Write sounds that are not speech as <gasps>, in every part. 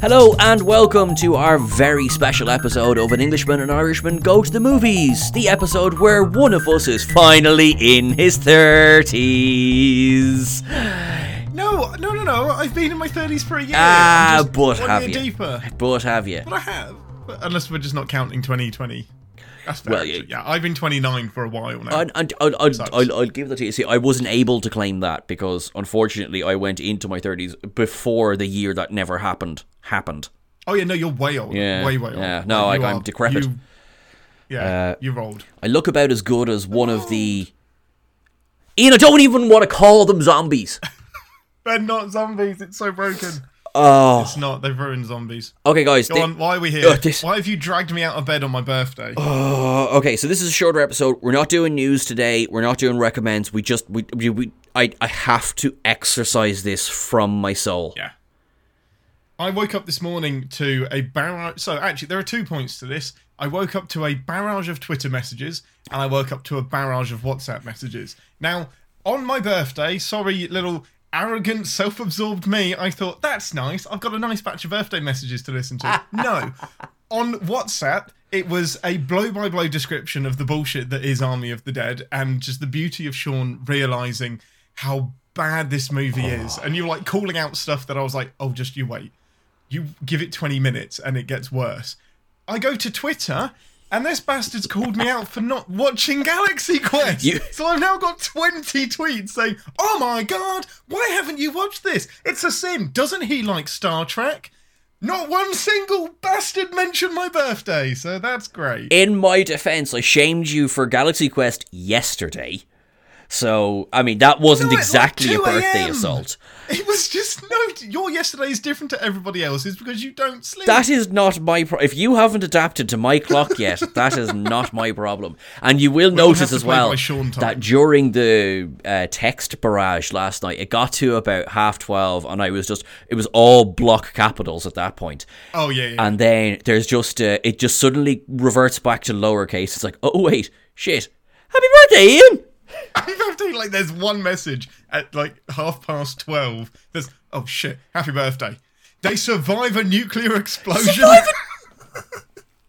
Hello and welcome to our very special episode of An Englishman and Irishman Go to the Movies, the episode where one of us is finally in his 30s. No, no, no, no. I've been in my 30s for a year. Ah, I'm just but one have year you? deeper. But have you? But I have. Unless we're just not counting 2020. That's fair. Well, yeah. yeah, I've been 29 for a while now. And, and I'll, I'll, I'll, I'll give that to you. See, I wasn't able to claim that because unfortunately I went into my 30s before the year that never happened happened. oh, yeah, no, you're way old. Yeah, Way, way old. yeah. No, like, I'm are- decrepit. you- yeah, Uh, you're old. I look about as good as one of the. Ian, I don't even want to call them zombies. <laughs> They're not zombies. It's so broken. Oh, It's not. They've ruined zombies. okay, guys. Go thi- on. Why are we here? Oh, this- Why have you dragged me out of bed on my birthday? Uh, okay, so this is a shorter episode. We're not doing news today. We're not doing recommends. We just we we, we I I have to exercise this from my soul. Yeah. I woke up this morning to a barrage. So, actually, there are two points to this. I woke up to a barrage of Twitter messages, and I woke up to a barrage of WhatsApp messages. Now, on my birthday, sorry, little arrogant, self absorbed me, I thought, that's nice. I've got a nice batch of birthday messages to listen to. <laughs> no. On WhatsApp, it was a blow by blow description of the bullshit that is Army of the Dead and just the beauty of Sean realizing how bad this movie is. And you're like calling out stuff that I was like, oh, just you wait. You give it 20 minutes and it gets worse. I go to Twitter and this bastard's called me out for not watching Galaxy Quest. You- So I've now got 20 tweets saying, oh my god, why haven't you watched this? It's a sin. Doesn't he like Star Trek? Not one single bastard mentioned my birthday, so that's great. In my defense, I shamed you for Galaxy Quest yesterday. So, I mean, that wasn't No, at like exactly a birthday assault. It was just no. Your yesterday is different to everybody else's because you don't sleep. That is not my pro- if you haven't adapted to my clock yet, <laughs> that is not my problem. And you will all notice as well by Sean time. that during the uh, text barrage last night, it got to about half twelve, and I was just it was all block capitals at that point. oh yeah, yeah. And then there's just uh, it just suddenly reverts back to lowercase. It's like, oh wait, shit, happy birthday, Ian. Birthday! Like, there's one message at like half past twelve. There's oh shit, happy birthday. They survive a nuclear explosion. <laughs>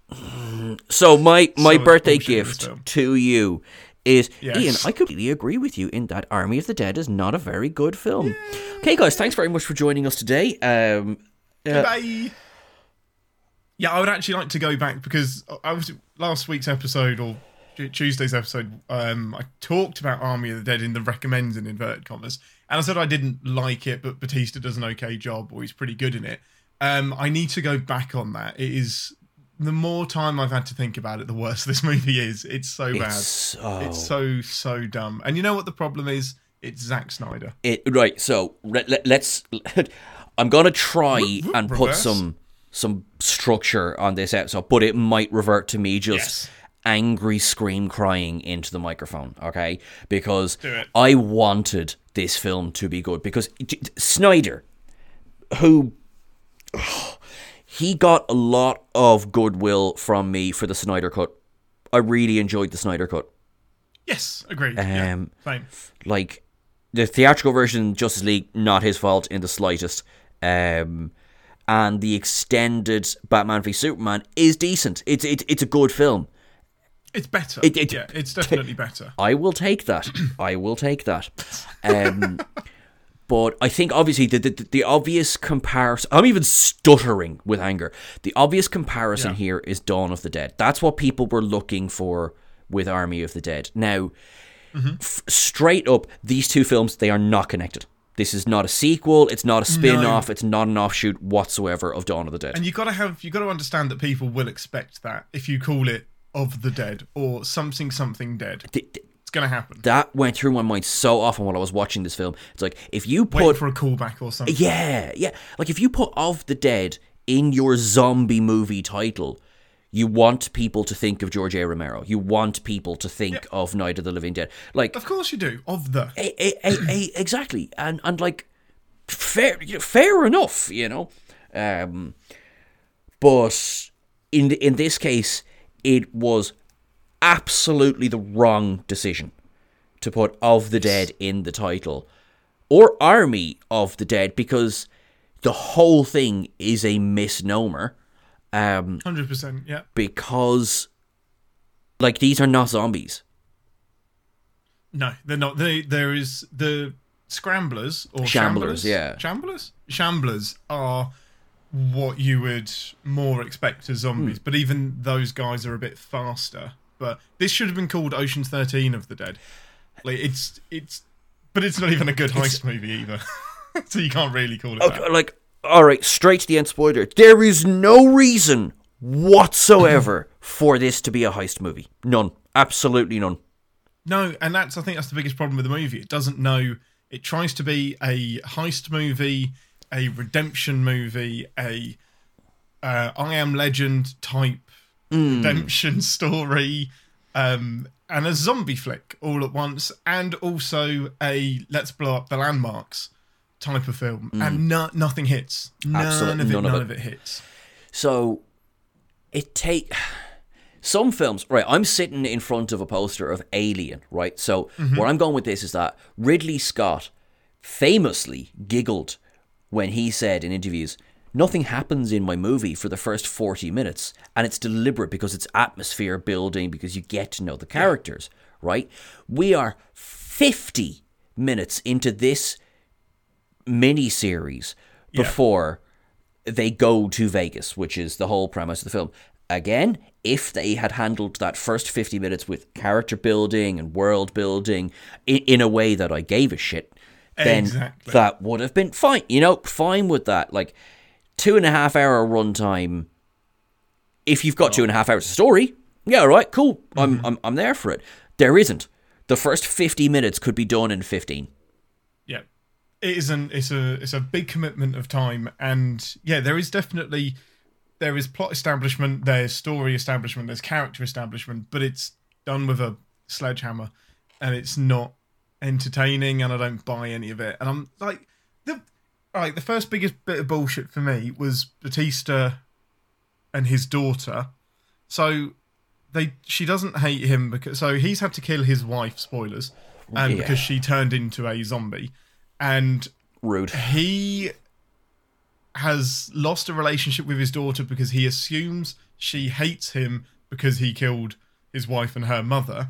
<laughs> So my my much birthday bullshit in this gift to you is Yes. Ian. I completely agree with you in that Army of the Dead is not a very good film. Okay, guys, thanks very much for joining us today. Um, uh, Bye. Yeah, I would actually like to go back because I was last week's episode or Tuesday's episode. Um, I talked about Army of the Dead in the recommends in inverted commas, and I said I didn't like it, but Batista does an okay job, or he's pretty good in it. Um, I need to go back on that. It is the more time I've had to think about it, the worse <laughs> this movie is. It's so bad. it's so, It's so so dumb. And you know what the problem is? It's Zack Snyder. it, right. So let, let, let's. <laughs> I'm gonna try and put some some structure on this episode, but it might revert to me just. Yes. Angry scream crying into the microphone, okay? Because I wanted this film to be good. Because Snyder, who he got a lot of goodwill from me for the Snyder cut. I really enjoyed the Snyder cut. Yes, agreed. yeah, Um, same. Like the theatrical version, Justice League, not his fault in the slightest. Um, and the extended Batman v Superman is decent. It's it's it's a good film. It's better. It- it- yeah, it's definitely better. I will take that. <clears throat> I will take that. Um, but I think obviously the, the the obvious comparison. I'm even stuttering with anger. The obvious comparison Yeah. here is Dawn of the Dead. That's what people were looking for with Army of the Dead. Now, Mm-hmm. f- straight up, these two films they are not connected. This is not a sequel. It's not a spin-off. It's not an offshoot whatsoever of Dawn of the Dead. And you got to have you got to understand that people will expect that if you call it of the dead or something something dead, it's gonna happen. that went through my mind so often while I was watching this film. It's like if you put for a callback or something. Yeah, yeah. Like if you put Of the Dead in your zombie movie title, you want people to think of George A. Romero. You want people to think of Night of the Living Dead. Like Of course you do. Of the a, a, a, a, <clears throat> exactly. And and like fair fair enough, you know. Um but in in this case it was absolutely the wrong decision to put Of the Dead in the title or Army of the Dead because the whole thing is a misnomer um, Hundred percent. Yeah. because, like, these are not zombies. No, they're not. They there is the scramblers or Shamblers, shamblers. yeah. Shamblers. Shamblers are what you would more expect as Hmm. zombies, but even those guys are a bit faster. But this should have been called Ocean's Thirteen of the Dead. Like it's it's, but it's not even a good heist movie either. <laughs> so you can't really call it that. Like, all right, straight to the end spoiler. There is no reason whatsoever <laughs> for this to be a heist movie. None. Absolutely none. No, and that's I think that's the biggest problem with the movie. It doesn't know. It tries to be a heist movie, a redemption movie, a uh, I Am Legend type redemption <laughs> story, um, and a zombie flick all at once, and also a let's blow up the landmarks type of film, and no, nothing hits. None Absolutely of it. none None, of of it. it hits. So it take some films, right? I'm sitting in front of a poster of Alien, right? So where I'm going with this is that Ridley Scott famously giggled when he said in interviews, Nothing happens in my movie for the first 40 minutes, and it's deliberate because it's atmosphere building, because you get to know the characters, right? We are 50 minutes into this mini series Yeah. before they go to Vegas, which is the whole premise of the film. Again, if they had handled that first 50 minutes with character building and world building in, in a way that I gave a shit, then Exactly. that would have been fine. You know, fine with that. Like, two and a half hour runtime. If you've got two and a half hours of story, yeah, all right, cool. I'm, mm-hmm. I'm, I'm there for it. There isn't. The first 50 minutes could be done in 15. Yeah, it isn't. It's a it's a big commitment of time, and yeah, there is definitely there is plot establishment, there's story establishment, there's character establishment, but it's done with a sledgehammer, and it's not entertaining, and I don't buy any of it. And I'm like the right. The first biggest bit of bullshit for me was Batista and his daughter. So they she doesn't hate him because so he's had to kill his wife. Spoilers, and Yeah. because she turned into a zombie, and Rude. he has lost a relationship with his daughter because he assumes she hates him because he killed his wife and her mother.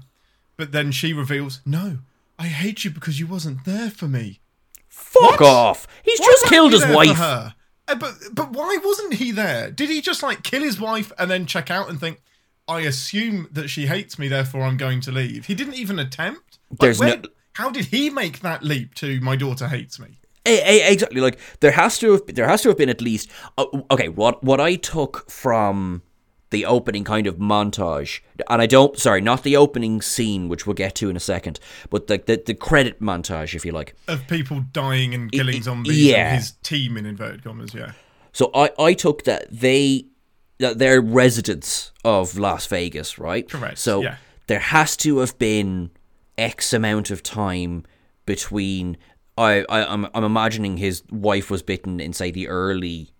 But then she reveals, "No, I hate you because you wasn't there for me." Fuck off. He's Why just killed his wife. Uh, But but why wasn't he there? Did he just like kill his wife and then check out and think, "I assume that she hates me, therefore I'm going to leave"? He didn't even attempt. Like, There's where- no- How did he make that leap to "my daughter hates me"? Eh, eh, exactly. Like there has to have there has to have been at least uh, okay. What what I took from the opening kind of montage, and I don't sorry, not the opening scene, which we'll get to in a second, but the the, the credit montage, if you like. of people dying and killing zombies yeah. and his team in inverted commas yeah So I I took that they that they're residents of Las Vegas, right? Correct, So yeah. there has to have been X amount of time between. I, I I'm I'm imagining his wife was bitten in say the early,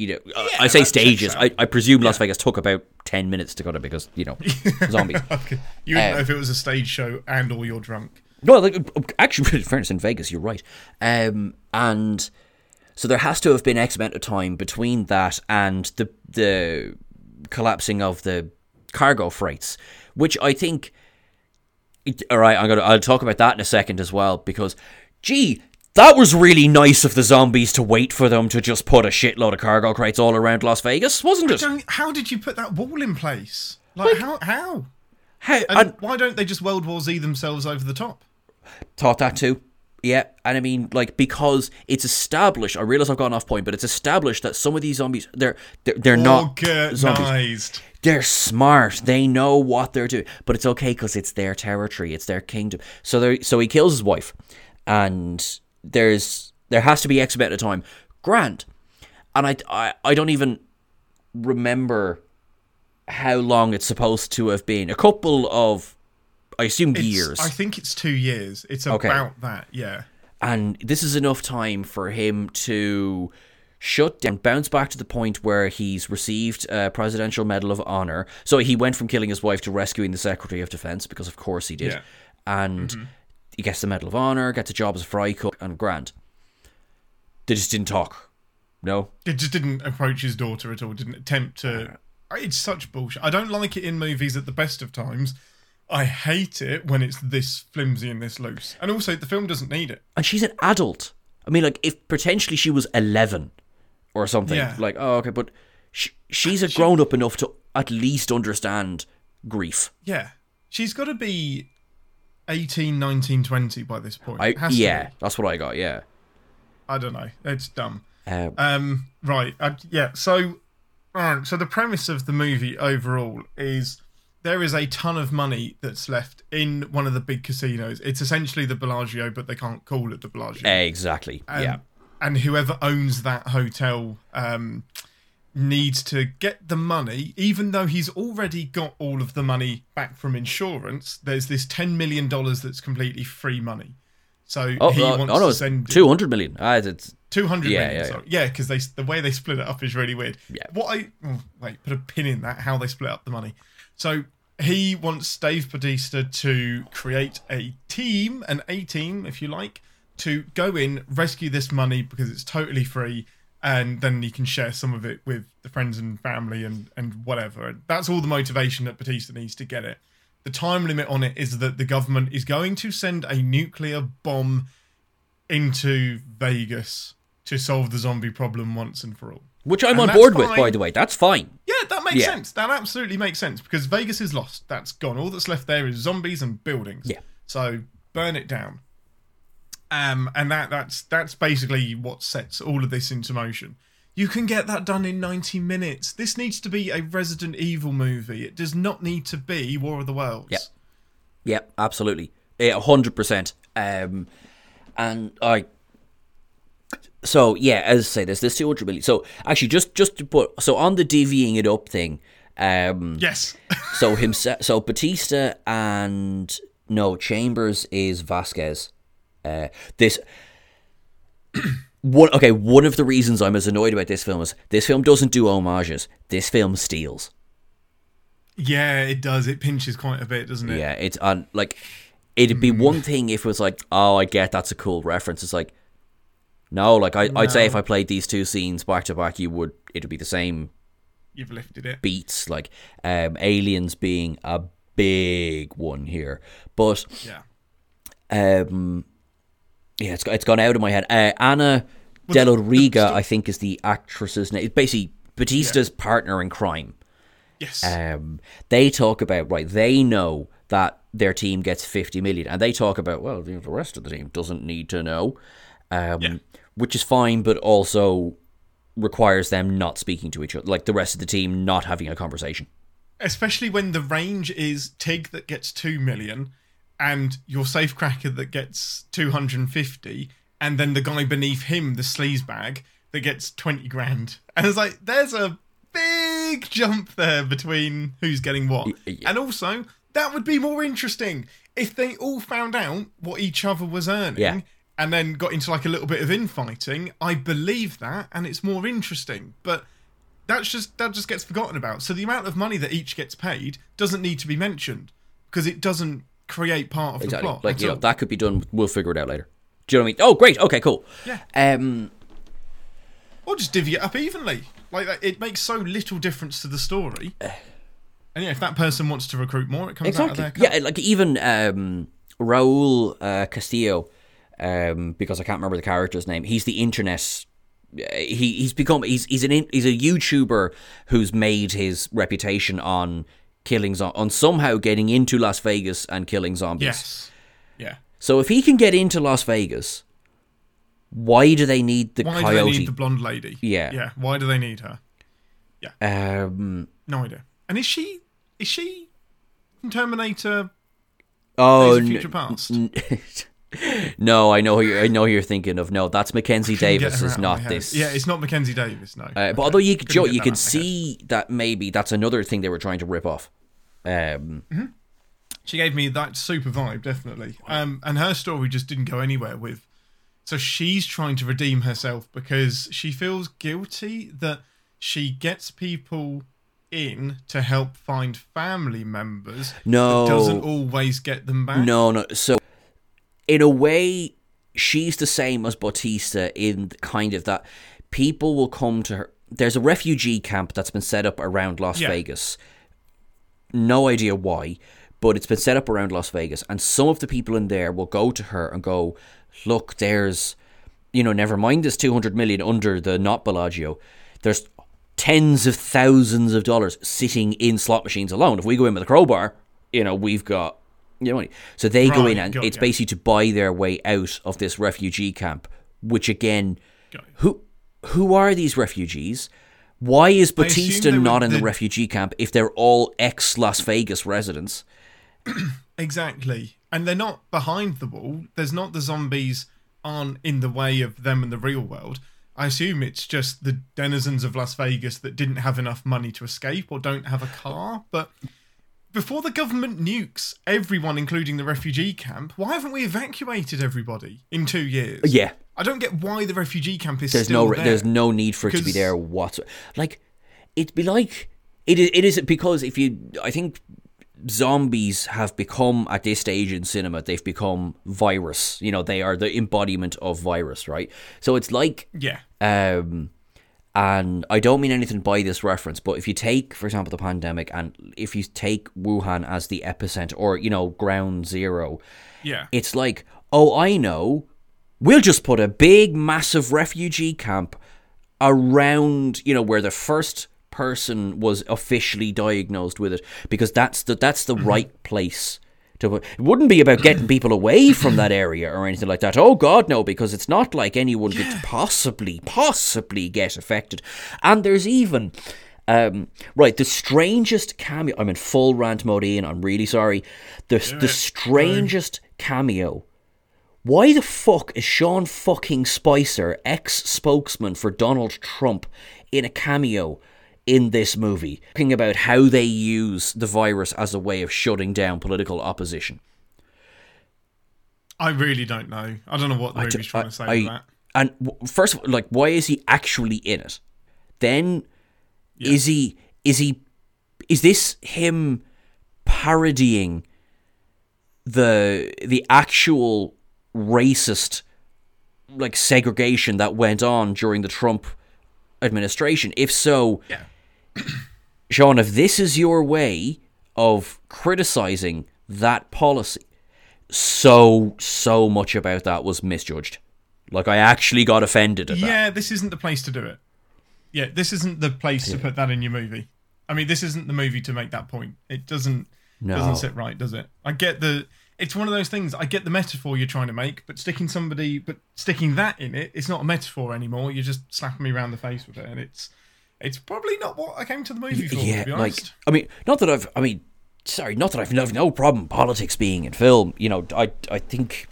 you know, uh, I say stages. I, I presume Las Vegas took about ten minutes to cut it because you know <laughs> zombies. okay. you wouldn't Um, know if it was a stage show and or you're drunk No, like actually, <laughs> in fairness, in Vegas, you're right. Um, and so there has to have been X amount of time between that and the the collapsing of the cargo freights, which I think. All right, I'm gonna. I'll talk about that in a second as well because, gee, that was really nice of the zombies to wait for them to just put a shitload of cargo crates all around Las Vegas, wasn't it? How did you put that wall in place like how how How, and and why don't they just world war z themselves over the top Thought that too. Yeah, and I mean, like, because it's established. I realize I've gone off point, but it's established that some of these zombies, they're they're, they're not zombies. organized They're smart. They know what they're doing, but it's okay because it's their territory, it's their kingdom. So they so he kills his wife, and there's there has to be X amount of time. Grant, and I I, I don't even remember how long it's supposed to have been. A couple of, I assume, It's- years. i think it's two years it's Okay. about that yeah and this is enough time for him to shut down, bounce back to the point where he's received a Presidential Medal of Honor. So he went from killing his wife to rescuing the Secretary of Defense, because of course he did. Yeah. And mm-hmm. He gets the Medal of Honor, gets a job as a fry cook, and grand. They just didn't talk. No. It just didn't approach his daughter at all. Didn't attempt to. It's such bullshit. I don't like it in movies at the best of times. I hate it when it's this flimsy and this loose. And also, the film doesn't need it. And she's an adult. I mean, like, if potentially she was 11 or something, Yeah. like, oh, okay, but she, she's a grown up enough to at least understand grief. Yeah, she's got to be 18, 19, 20 by this point. I, It has to yeah, that's what I got, yeah. I don't know. It's dumb. Um, Um, right. Uh, yeah. So, alright, so the premise of the movie overall is there is a ton of money that's left in one of the big casinos. It's essentially the Bellagio, but they can't call it the Bellagio. exactly, And- yeah. And whoever owns that hotel um, needs to get the money, even though he's already got all of the money back from insurance. There's this ten million dollars that's completely free money. So Oh, he uh, wants oh no, to send 200 million. Ah, it's, Two hundred Yeah, million. yeah, yeah, because they the way they split it up is really weird. Yeah. What I oh, wait, put a pin in that. How they split up the money. So he wants Dave Bautista to create a team, an A team, if you like, to go in rescue this money because it's totally free, and then he can share some of it with the friends and family and and whatever. And that's all the motivation that Batista needs to get it. The time limit on it is that the government is going to send a nuclear bomb into Vegas to solve the zombie problem once and for all. which I'm And on board with, by the way. That's fine. Yeah, that makes Yeah. sense. That absolutely makes sense because Vegas is lost. That's gone. All that's left there is zombies and buildings. Yeah. So burn it down. Um, and that that's that's basically what sets all of this into motion. You can get that done in 90 minutes. This needs to be a Resident Evil movie. It does not need to be War of the Worlds. Yep. Yep, absolutely. A hundred percent. Um and I so yeah, as I say, there's this two hundred million. So actually just just to put so on the divvying it up thing, um Yes. so himself so Batista and no Chambers is Vasquez. Uh this <clears throat> one okay, one of the reasons I'm as annoyed about this film is this film doesn't do homages. This film steals. yeah, it does. It pinches quite a bit, doesn't it? Yeah, it's on like it'd be one thing if it was like, oh, I get that's a cool reference. It's like, no, like I, I'd say if I played these two scenes back to back, you would it'd be the same You've lifted it. beats. Like, um, aliens being a big one here, but Yeah. um, yeah, it's it's gone out of my head. Uh, Anna Del Riga, I think, is the actress's name. It's basically Batista's partner in crime. Yes. um, they talk about right they know that their team gets 50 million and they talk about well the rest of the team doesn't need to know um, Yeah. which is fine but also requires them not speaking to each other like the rest of the team not having a conversation especially when the range is Tig that gets 2 million and your safecracker that gets 250 and then the guy beneath him the sleaze bag that gets 20 grand and it's like there's a big jump there between who's getting what yeah. and also that would be more interesting if they all found out what each other was earning Yeah. and then got into like a little bit of infighting i believe that and it's more interesting but that's just that just gets forgotten about. So the amount of money that each gets paid doesn't need to be mentioned because it doesn't create part of the exactly plot. like you know that could be done we'll figure it out later do you know what I mean oh great okay cool Yeah. um or just divvy it up evenly. Like it makes so little difference to the story. <sighs> And yeah, if that person wants to recruit more, it comes out of Exactly. their. Yeah, like even um, Raul uh, Castillo, um, because I can't remember the character's name. He's the internet. He he's become he's he's an he's a YouTuber who's made his reputation on killing zo- on somehow getting into Las Vegas and killing zombies. Yes. Yeah. So if he can get into Las Vegas, why do they need the Why do they need the blonde lady? Yeah. Yeah. Why do they need her? Yeah. Um. No idea. And is she is she Terminator Oh Days of n- Future Past? n- <laughs> no, I know who you're, I know you're thinking of. No, that's Mackenzie <laughs> Davis. Is not this. Yeah, it's not Mackenzie Davis. No. Uh, Okay. but although you could, Joe, you could out head. see that maybe that's another thing they were trying to rip off. Um, She gave me that super vibe, definitely. Um, and her story just didn't go anywhere with. So she's trying to redeem herself because she feels guilty that she gets people in to help find family members. No. Doesn't always get them back. no, no. So, in a way, she's the same as Bautista in kind of that people will come to her. There's a refugee camp that's been set up around Las Yeah. Vegas. No idea why, but it's been set up around Las Vegas, and some of the people in there will go to her and go, "Look, there's, you know, never mind this 200 million under the not Bellagio. There's tens of thousands of dollars sitting in slot machines alone. If we go in with a crowbar, you know, we've got you know money. So they go in and got it's ya. basically to buy their way out of this refugee camp, which again, who who are these refugees? Why is Batista were not in the, the- refugee camp if they're all ex Las Vegas residents? <clears throat> Exactly. And they're not behind the wall. There's not the zombies aren't in the way of them in the real world. I assume it's just the denizens of Las Vegas that didn't have enough money to escape or don't have a car. But before the government nukes everyone, including the refugee camp, why haven't we evacuated everybody in two years? Yeah, I don't get why the refugee camp is there's still no there. there's no need for it to be there whatsoever. Like it'd be like it is it is because if you I think zombies have become at this stage in cinema they've become virus. You know they are the embodiment of virus, right? So it's like Yeah. Um, and I don't mean anything by this reference, but if you take, for example, the pandemic, and if you take Wuhan as the epicenter or, you know, ground zero, Yeah. it's like, oh, I know, we'll just put a big, massive refugee camp around, you know, where the first person was officially diagnosed with it, because that's the that's the mm-hmm. right place. To. It wouldn't be about getting people away from that area or anything like that. Oh God, no, because it's not like anyone could possibly, possibly get affected. And there's even um, right, the strangest cameo. I'm in full rant mode, Ian. I'm really sorry. The the strangest cameo. Why the fuck is Sean fucking Spicer, ex spokesman for Donald Trump, in a cameo in this movie? Talking about how they use the virus as a way of shutting down political opposition. I really don't know. I don't know what the movie's trying to say I- that. And first of all, like, why is he actually in it? Then, is he? Is he? Is this him parodying the the actual racist like segregation that went on during the Trump administration? If so, Yeah. <clears throat> Sean, if this is your way of criticizing that policy, so so much about that was misjudged. Like I actually got offended at that. Yeah, this isn't the place to do it. Yeah, this isn't the place to put that in your movie. I mean, this isn't the movie to make that point. It doesn't No. doesn't sit right, does it? I get the it's one of those things. I get the metaphor you're trying to make, but sticking somebody but sticking that in it, it's not a metaphor anymore. You're just slapping me around the face with it and it's it's probably not what I came to the movie for, yeah, like. I mean, not that I've, I mean, sorry, not that I've no, no problem politics being in film. You know, I I think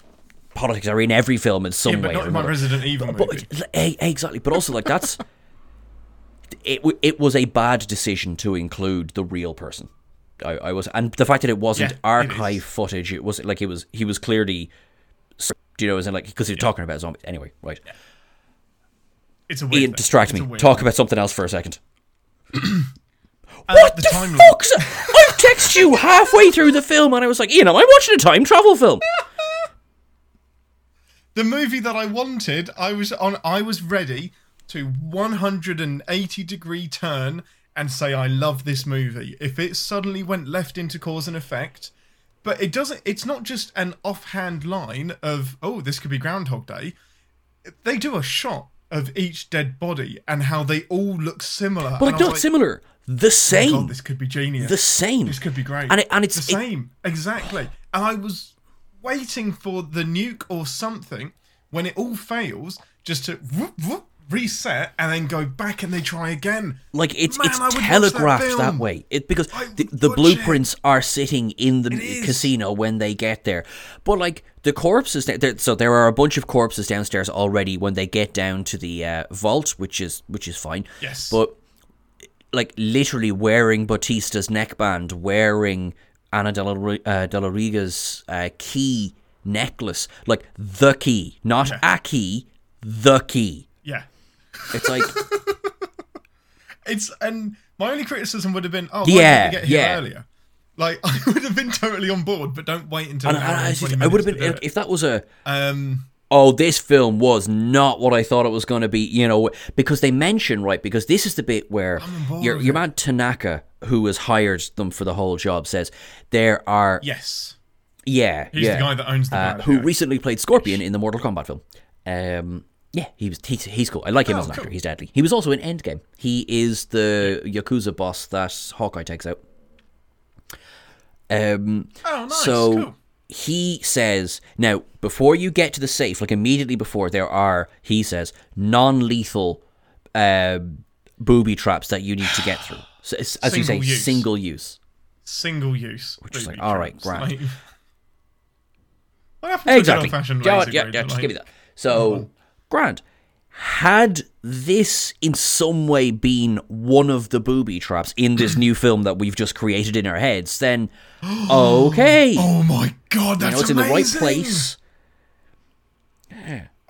politics are in every film in some yeah, but way not in my. Resident Evil But movie. eh, exactly, but also like that's <laughs> it. It was a bad decision to include the real person. I, I was, and the fact that it wasn't Yeah, archive is. footage, it was like it was. He was clearly, you know, as in like because he was talking about zombies. Anyway, right. It's a weird Ian, thing. distract It's me. Talk thing. about something else for a second. Uh, What the the, fuck's? I texted you halfway through the film, and I was like, Ian, am I watching a time travel film? the movie that I wanted, I was on. I was ready to 180 degree turn and say I love this movie. If it suddenly went left into cause and effect, but it doesn't. It's not just an offhand line of oh this could be Groundhog Day. They do a shot of each dead body and how they all look similar. But like, not similar. The oh same. God, this could be genius. the same. This could be great. And it, and it's the it- same, exactly. And I was waiting for the nuke or something when it all fails, just to whoop, whoop, reset and then go back and they try again. like it's Man, it's watch that telegraphed that, way. It because I the, the blueprints are sitting in the casino when they get there. But like the corpses, there, so there are a bunch of corpses downstairs already when they get down to the uh, vault, which is which is fine. Yes. but like literally wearing Batista's neckband, wearing Ana de la, uh, de la Riga's uh, key necklace, like the key, not Yeah. a key, the key. It's like <laughs> It's and my only criticism would have been, oh, Yeah, get here yeah. earlier? Like <laughs> I would have been totally on board, but don't wait until and, I, just- I would have been minutes to do if that was a. Um, oh, this film was not what I thought it was going to be, you know, because they mention, right, because this is the bit where your, your man Tanaka, who has hired them for the whole job, says there are, Yes. yeah, He's yeah, the guy that owns the uh, who recently played Scorpion in the Mortal Kombat film. Um, yeah, he was he's, he's cool. I like him Oh, as an actor. cool. He's deadly. He was also in Endgame. He is the Yakuza boss that Hawkeye takes out. Um, oh, nice. so cool. he says now before you get to the safe, like immediately before, there are he says non-lethal uh, booby traps that you need to get through. So it's, as you say, Single use. single use. Single use. Which is like, all right, grand. Like, <laughs> what happened to Exactly. old-fashioned Yeah, yeah, yeah, just Like, give me that. So, Grant, had this in some way been one of the booby traps in this new <clears throat> film that we've just created in our heads, then okay, <gasps> Oh my god, you that's know it's in the right amazing. place.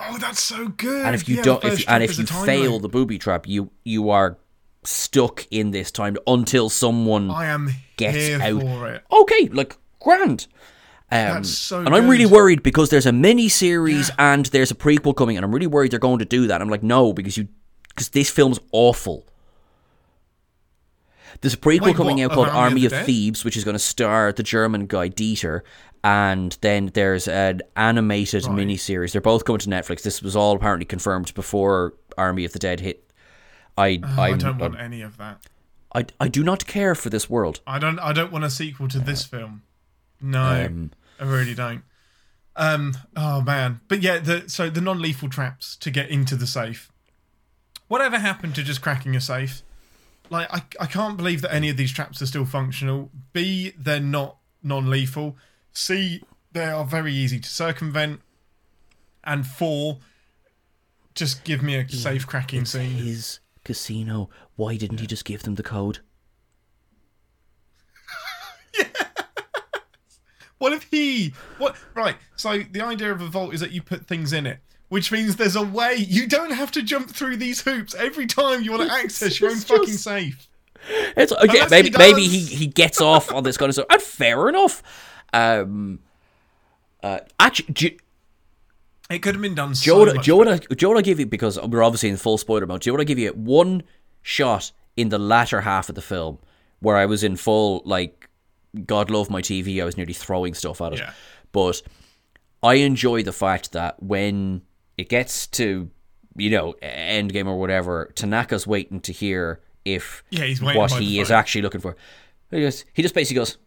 Oh, that's so good. And if you Yeah, don't, if and if you fail loop. the booby trap, you you are stuck in this time until someone I am gets here out. for it. okay, like grand. Um, so and I'm really worried because there's a mini series and there's a prequel coming, and I'm really worried they're going to do that. I'm like, no, because you because this film's awful. There's a prequel Wait, coming what, out called Army of Army the of Thieves, which is going to star the German guy Dieter, and then there's an animated Right. mini series. They're both coming to Netflix. This was all apparently confirmed before Army of the Dead hit. I Oh, I don't want I'm- any of that. I I do not care for this world. I don't. I don't want a sequel to this film. No, Um, I really don't. Um. Oh man. But yeah. The so the non-lethal traps to get into the safe. Whatever happened to just cracking a safe? Like I, I can't believe that any of these traps are still functional. B, they're not non-lethal. C, they are very easy to circumvent. And four, just give me a safe cracking scene. His casino. Why didn't he just give them the code? What if he? What? Right. So the idea of a vault is that you put things in it, which means there's a way you don't have to jump through these hoops every time you want to access your own it's fucking safe. It's okay. Unless Maybe he maybe he, he gets off on this kind of stuff. And fair enough. Um. Uh. Actually, do, It could have been done. Joe, so much Joe, Joe, Joe, I give you because we're obviously in full spoiler mode. Joe, I give you one shot in the latter half of the film where I was in full like, God love my TV. I was nearly throwing stuff at it. Yeah. But I enjoy the fact that when it gets to you know Endgame or whatever, Tanaka's waiting to hear if Yeah, he's what he is actually looking for. He just he just basically goes,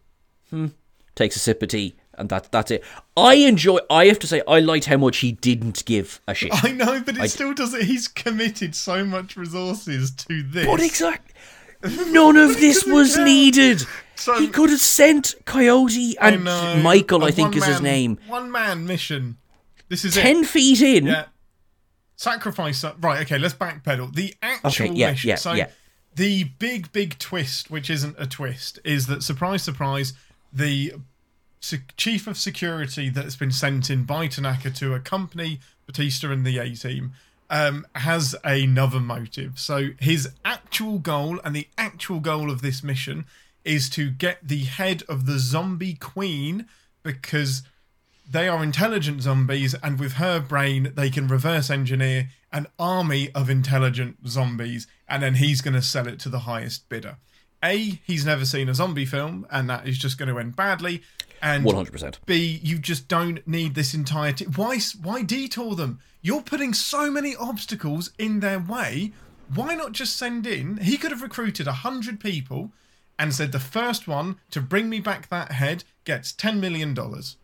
hmm, takes a sip of tea, and that that's it. I enjoy. I have to say, I liked how much he didn't give a shit. I know, but it still doesn't. He's committed so much resources to this. But exactly, none of <laughs> this was count. needed. So- he could have sent Coyote and know. Michael. A I think is his name. One man mission. This is it. Ten feet in. Yeah. Sacrifice. Right. Okay. Let's backpedal. The actual Okay, yeah, mission. yeah, so yeah. the big, big twist, which isn't a twist, is that surprise, surprise, the chief of security that's been sent in by Tanaka to accompany Batista and the A team um, has another motive. So his actual goal and the actual goal of this mission is to get the head of the zombie queen because they are intelligent zombies, and with her brain, they can reverse engineer an army of intelligent zombies, and then he's going to sell it to the highest bidder. A, he's never seen a zombie film, and that is just going to end badly. And One hundred percent. B, you just don't need this entire. T- why? Why detour them? You're putting so many obstacles in their way. Why not just send in? He could have recruited a hundred people, and said the first one to bring me back that head gets ten million dollars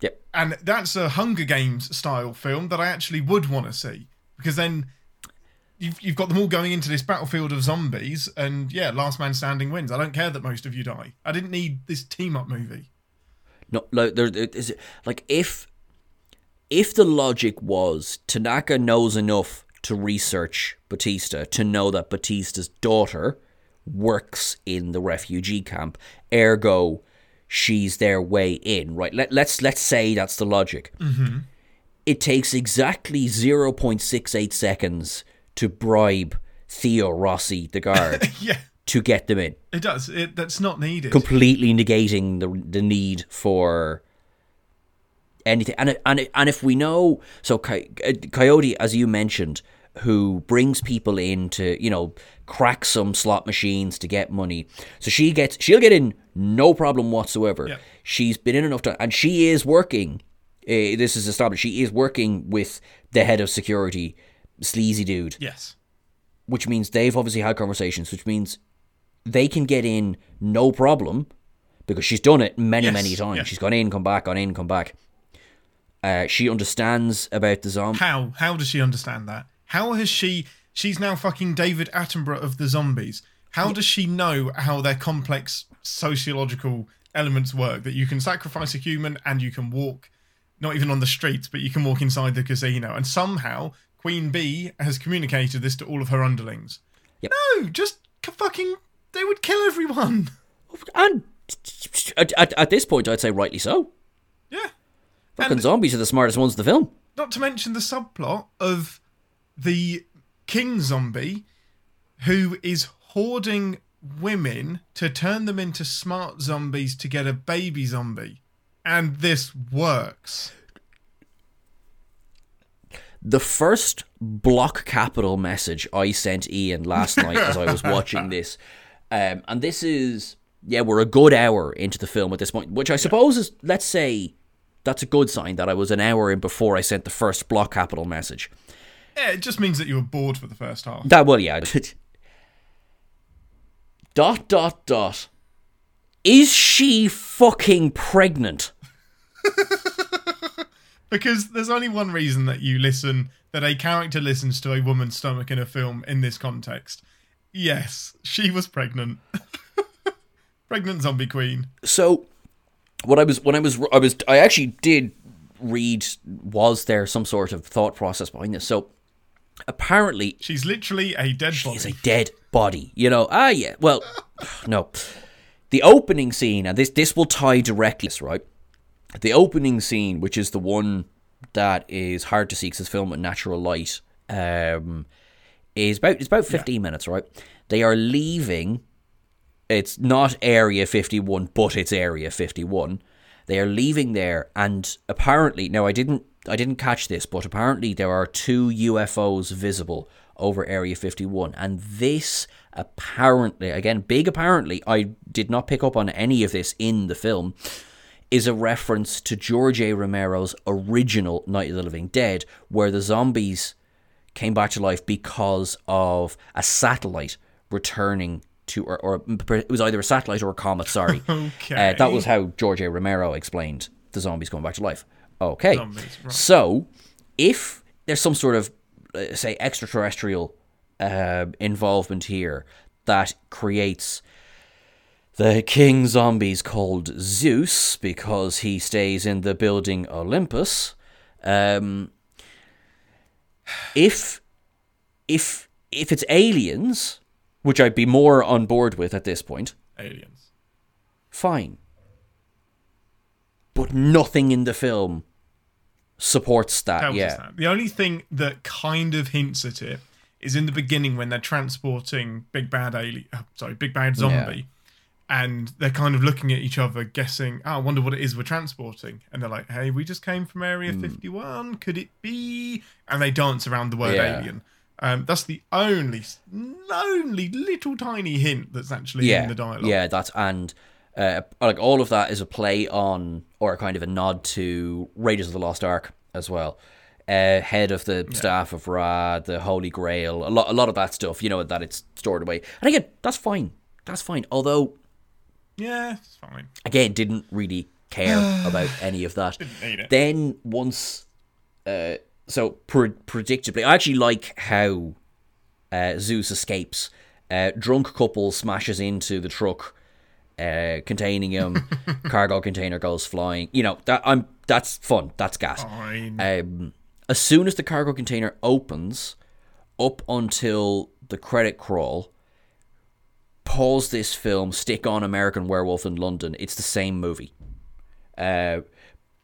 Yep. and that's a Hunger Games style film that I actually would want to see because then you've you've got them all going into this battlefield of zombies, and yeah, last man standing wins. I don't care that most of you die. I didn't need this team up movie. No, like there is like if if the logic was Tanaka knows enough to research Batista to know that Batista's daughter works in the refugee camp, ergo she's their way in, right? Let, let's let's say that's the logic. Mm-hmm. It takes exactly zero point six eight seconds to bribe Theo Rossi, the guard, <laughs> Yeah, to get them in it does. It, that's not needed. completely negating the the need for anything. And and and if we know, so uh, Coyote, as you mentioned, who brings people in to you know crack some slot machines to get money. So she gets she'll get in no problem whatsoever. Yeah. She's been in enough time, and she is working. Uh, this is established. She is working with the head of security, sleazy dude Yes. which means they've obviously had conversations, which means they can get in no problem because she's done it many, Yes, many times. She's gone in, come back, gone in, come back. Uh, she understands about the zombie. How how does she understand that? How has she? She's now fucking David Attenborough of the zombies. How does she know how their complex sociological elements work? That you can sacrifice a human and you can walk, not even on the streets, but you can walk inside the casino. And somehow Queen Bee has communicated this to all of her underlings. Yep. No, just fucking. They would kill everyone. And at, at, at this point, I'd say rightly so. Yeah. Fucking And- zombies are the smartest ones in the film. Not to mention the subplot of the king zombie who is hoarding women to turn them into smart zombies to get a baby zombie. And this works. The first block capital message I sent Ian last <laughs> night as I was watching this, um, and this is yeah, we're a good hour into the film at this point, which I suppose is let's say that's a good sign that I was an hour in before I sent the first block capital message. Yeah, it just means that you were bored for the first half. That well, yeah. dot dot dot. Is she fucking pregnant? <laughs> Because there's only one reason that you listen, that a character listens to a woman's stomach in a film in this context. Yes, she was pregnant. <laughs> pregnant zombie queen. so what I was when I was I was I actually did read was there some sort of thought process behind this. So apparently She's literally a dead body. is a dead body. You know, ah yeah. Well, <sighs> no. The opening scene and this this will tie directly right. The opening scene, which is the one that is hard to see because it's filmed with natural light, um, is about it's about fifteen minutes, right? They are leaving it's not Area 51, but it's Area 51. They are leaving there, and apparently, now I didn't, I didn't catch this, but apparently there are two UFOs visible over Area 51, and this apparently, again, big apparently, I did not pick up on any of this in the film, is a reference to George A. Romero's original Night of the Living Dead, where the zombies came back to life because of a satellite returning to, or, or it was either a satellite or a comet. Sorry, <laughs> Okay. uh, that was how George A. Romero explained the zombies coming back to life. Okay, Zombies, right. so if there's some sort of uh, say extraterrestrial uh, involvement here that creates the king zombies called Zeus because he stays in the building Olympus. Um, if if if it's aliens, which I'd be more on board with at this point, Aliens. fine. But nothing in the film supports that. Tells yeah, that. The only thing that kind of hints at it is in the beginning when they're transporting Big Bad Alien, uh, sorry, Big Bad Zombie, and they're kind of looking at each other, guessing, oh, I wonder what it is we're transporting. And they're like, hey, we just came from Area 51. Could it be? And they dance around the word Yeah. alien. Um, that's the only, only little tiny hint that's actually yeah, in the dialogue. yeah. That's and uh, like all of that is a play on or a kind of a nod to Raiders of the Lost Ark as well. Uh, head of the staff of Ra, the Holy Grail, a lot, a lot of that stuff. You know that it's stored away, and again, that's fine. That's fine. Although Yeah, it's fine. again didn't really care <sighs> about any of that need it. then once uh so pre- predictably i actually like how uh zeus escapes uh drunk couple smashes into the truck uh containing him <laughs> cargo container goes flying you know that i'm that's fun that's gas um, as soon as the cargo container opens, up until the credit crawl, pause this film, stick on American Werewolf in London. It's the same movie. Uh,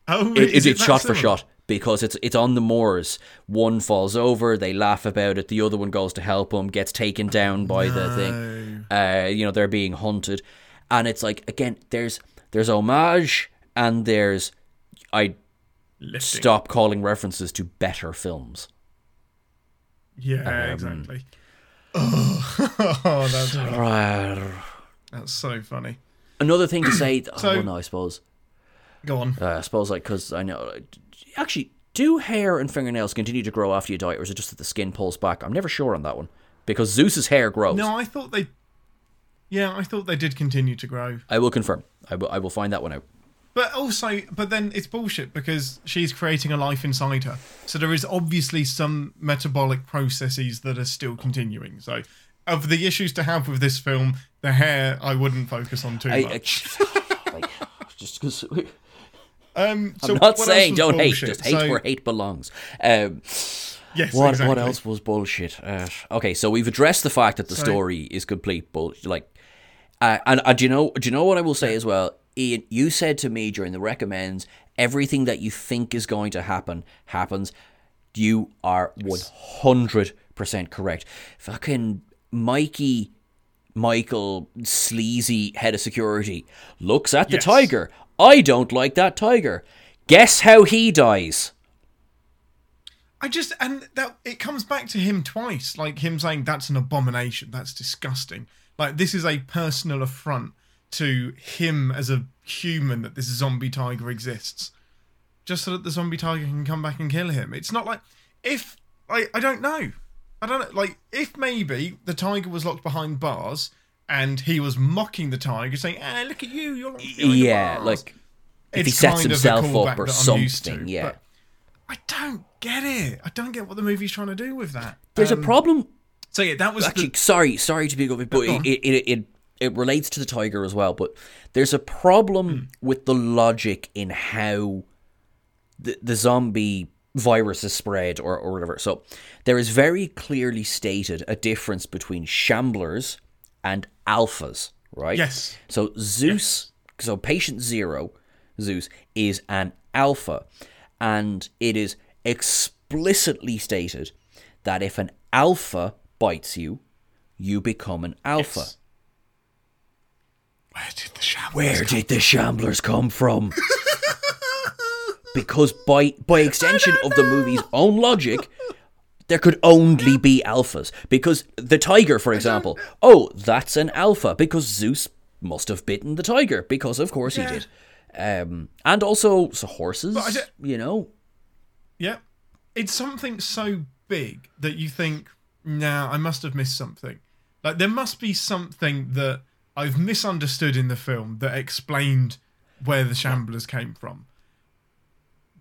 oh, it, is it, shot for shot because it's it's on the moors. One falls over, they laugh about it. The other one goes to help him, gets taken down by the thing. Uh, you know they're being hunted, and it's like again, there's there's homage and there's I lifting. stop calling references to better films. Yeah, exactly. <laughs> Oh, that's <laughs> Right. that's so funny. Another thing to say. So- <clears throat> oh well, no, I suppose. Go on. Uh, I suppose like because I know. Actually, do hair and fingernails continue to grow after you die, or is it just that the skin pulls back? I'm never sure on that one because Zeus's hair grows. No, I thought they. Yeah, I thought they did continue to grow. I will confirm. I will. I will find that one out. But also, but then it's bullshit because she's creating a life inside her. So there is obviously some metabolic processes that are still continuing. So, of the issues to have with this film, the hair I wouldn't focus on too I, much. I, <laughs> like, just because <laughs> um, so I'm not saying don't hate, just hate So- where hate belongs. Um, Yes, what exactly. what else was bullshit? Uh, okay, so we've addressed the fact that the So- story is complete bullshit. Like, uh, and uh, do you know? Do you know what I will say as well? Ian, you said to me during the recommends, everything that you think is going to happen happens. You are one hundred percent correct. Fucking Mikey, Michael, sleazy head of security looks at the Yes. tiger. I don't like that tiger. Guess how he dies. I just and that it comes back to him twice, like him saying that's an abomination, that's disgusting. Like this is a personal affront to him as a human that this zombie tiger exists, just so that the zombie tiger can come back and kill him. It's not like if I I don't know, I don't know. Like if maybe the tiger was locked behind bars and he was mocking the tiger, saying, "Ah, look at you, you're locked behind the Yeah, bars." like if he sets kind of a himself up or that I'm used something. to, yeah. I don't get it. I don't get what the movie's trying to do with that. There's Um, a problem. So yeah, that was Actually, the, sorry, sorry to be over, but go it, it, it, it, it relates to the tiger as well. But there's a problem Hmm. with the logic in how the, the zombie virus is spread or, or whatever. So there is very clearly stated a difference between shamblers and alphas, right? yes. So Zeus, so patient zero, Zeus is an alpha, and it is explicitly stated that if an alpha bites you, you become an alpha. Yes. Where did the shambles Where come- did the shamblers come from? <laughs> because by by extension of the movie's own logic, there could only be alphas. Because the tiger, for example, oh, that's an alpha because Zeus must have bitten the tiger because of course Yeah. he did. Um, and also so horses, you know. Yeah. It's something so big that you think, nah, I must have missed something. Like there must be something that I've misunderstood in the film that explained where the shamblers came from.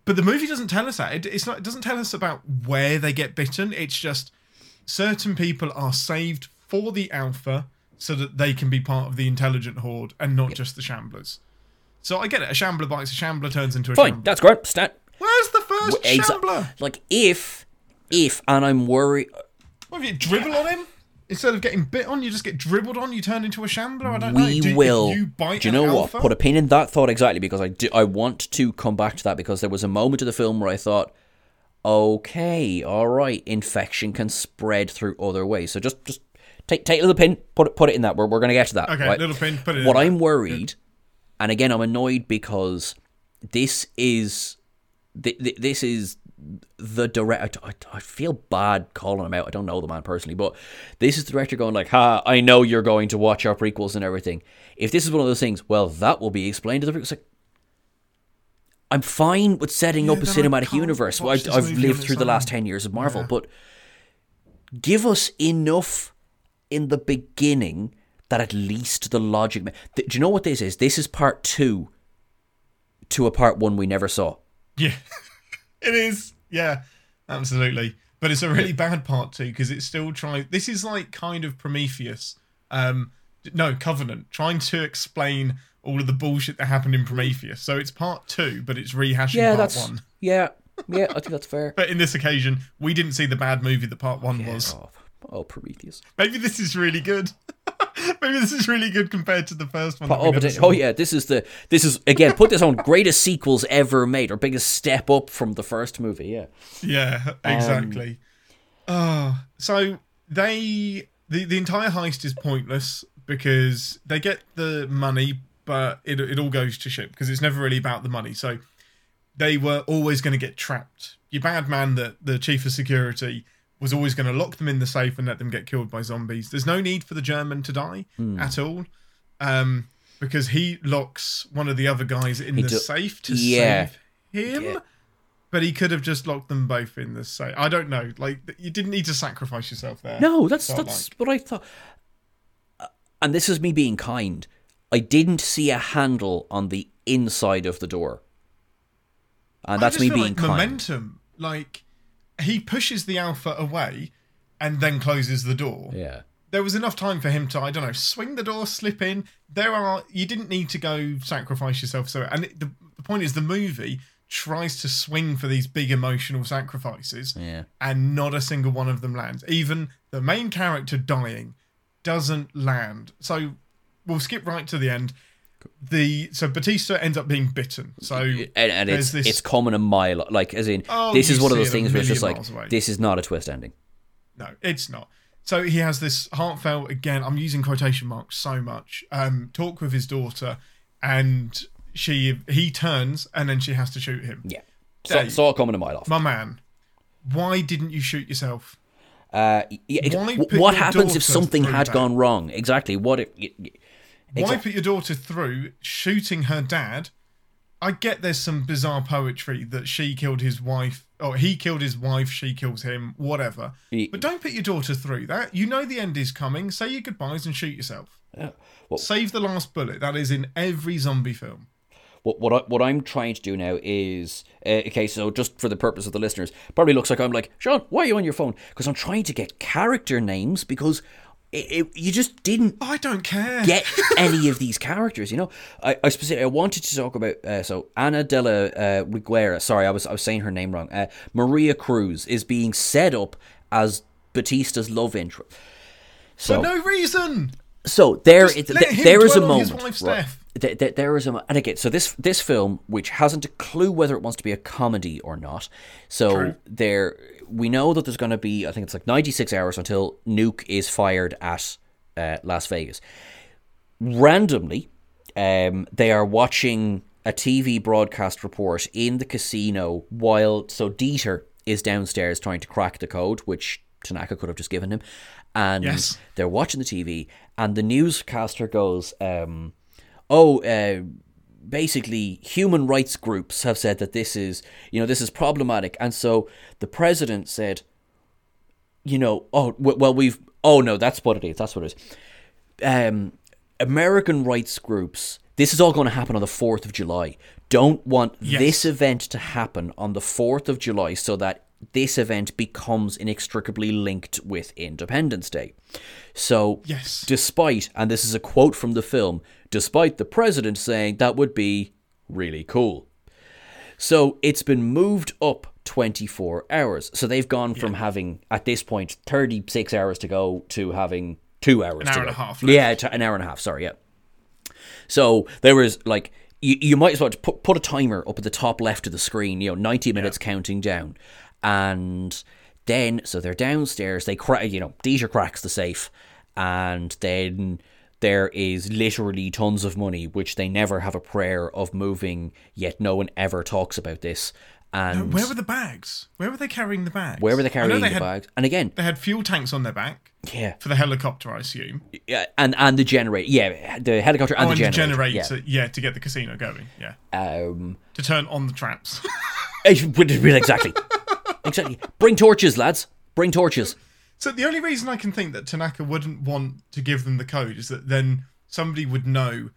But the movie doesn't tell us that. It, it's not. It doesn't tell us about where they get bitten. It's just certain people are saved for the alpha so that they can be part of the intelligent horde and not just the shamblers. So I get it. A shambler bites a shambler, turns into a Fine, shambler. that's great. Stat. Where's the first Exa- shambler? like if if and I'm worried What if you dribble on him? Instead of getting bit on, you just get dribbled on. You turn into a shambler. I don't know. we Do, will. you bite do you know alpha? what? Put a pin in that thought exactly because I do. I want to come back to that because there was a moment of the film where I thought, okay, all right, infection can spread through other ways. So just just take take a little pin, put it put it in that. We're we're gonna get to that. Okay, right? little pin. Put it. What. I'm worried, and again, I'm annoyed because this is th- th- this is the director. I, I feel bad calling him out. I don't know the man personally, but this is the director going like, "Ha! I know you're going to watch our prequels and everything. If this is one of those things, well, that will be explained to the prequels." Like, I'm fine with setting up a I cinematic universe. watch I've, I've lived through the last ten years of Marvel, but give us enough in the beginning that at least the logic. Do you know what this is? This is part two to a part one we never saw. Yeah, <laughs> it is. Yeah, absolutely. But it's a really bad part too because it's still trying. This is like kind of Prometheus. Um, no, Covenant trying to explain all of the bullshit that happened in Prometheus. So it's part two, but it's rehashing Yeah, part that's one. yeah, yeah. I think that's fair. <laughs> But in this occasion, we didn't see the bad movie that part one was. Oh, oh, Prometheus. Maybe this is really good. <laughs> <laughs> Maybe this is really good compared to the first one. Oh, it- oh yeah, this is the this is again put this on greatest sequels ever made or biggest step up from the first movie. Yeah. Yeah, um, exactly. Oh, so they the the entire heist is pointless because they get the money, but it it all goes to shit because it's never really about the money. So they were always going to get trapped. Your bad man, the the chief of security, was always going to lock them in the safe and let them get killed by zombies. There's no need for the German to die Hmm. at all, um, because he locks one of the other guys in the do- safe to Yeah. save him. Yeah. But he could have just locked them both in the safe. I don't know. Like you didn't need to sacrifice yourself there. No, that's that's what I thought. Uh, And this is me being kind. I didn't see a handle on the inside of the door, and that's me being like kind. momentum. Like he pushes the alpha away and then closes the door. Yeah. There was enough time for him to, I don't know, swing the door, slip in. There are you didn't need to go sacrifice yourself. So, and it, the, the point is, the movie tries to swing for these big emotional sacrifices, Yeah. and not a single one of them lands. Even the main character dying doesn't land. So we'll skip right to the end. The so Batista ends up being bitten. So and, and it's this- it's coming a mile like as in Oh, this is one of those things where it's just like away. this is not a twist ending No, it's not. So he has this heartfelt, again, I'm using quotation marks so much, um, talk with his daughter, and she he turns and then she has to shoot him. yeah Dave. saw coming a mile off My man, why didn't you shoot yourself? uh, yeah, ex- Why w- put what happens if something had that? gone wrong exactly what if y- y- Why put your daughter through shooting her dad? I get there's some bizarre poetry that she killed his wife, or he killed his wife, she kills him, whatever. But don't put your daughter through that. You know the end is coming. Say your goodbyes and shoot yourself. well- Save the last bullet. That is in every zombie film. what what, I, what I'm trying to do now is uh, okay so just for the purpose of the listeners probably looks like I'm like Sean why are you on your phone because I'm trying to get character names because it, it, you just didn't I don't care. get <laughs> any of these characters. You know, I I, specific, I wanted to talk about uh, so Ana de la uh, Reguera. Sorry, I was I was saying her name wrong. Uh, Maria Cruz is being set up as Batista's love interest. So For no reason. so there it, th- there is a dwell on his moment. right? Th- th- there is a and again so this this film which hasn't a clue whether it wants to be a comedy or not. So True. there we know that there's going to be I think it's like 96 hours until nuke is fired at uh, Las Vegas randomly, um, they are watching a TV broadcast report in the casino while so Dieter is downstairs trying to crack the code, which Tanaka could have just given him, and Yes. they're watching the TV, and the newscaster goes, um, "Oh." Uh, basically human rights groups have said that this is you know this is problematic and so the president said you know oh w- well we've oh no that's what it is that's what it is um, American rights groups, this is all going to happen on the 4th of July, don't want Yes. this event to happen on the 4th of July so that this event becomes inextricably linked with Independence Day. So, Yes. despite, and this is a quote from the film, despite the president saying that would be really cool. So it's been moved up 24 hours. So they've gone from having, at this point, 36 hours to go to having two hours An hour to and go. a half left. Yeah, an hour and a half, sorry, yeah. So there was like, you, you might as well put, put a timer up at the top left of the screen, you know, 90 minutes counting down. And then, so they're downstairs, they crack, you know, Dieter cracks the safe, and then there is literally tons of money, which they never have a prayer of moving, yet no one ever talks about this. And Where were the bags? Where were they carrying the bags? where were they carrying they the had, bags? And again, They had fuel tanks on their back yeah, for the helicopter, I assume. yeah, and and the generator, yeah, the helicopter and oh, the and generator, the generator, yeah. to get the casino going. Yeah, yeah. Um, to turn on the traps. it would- really exactly, <laughs> exactly. Bring torches, lads. Bring torches. So the only reason I can think that Tanaka wouldn't want to give them the code is that then somebody would know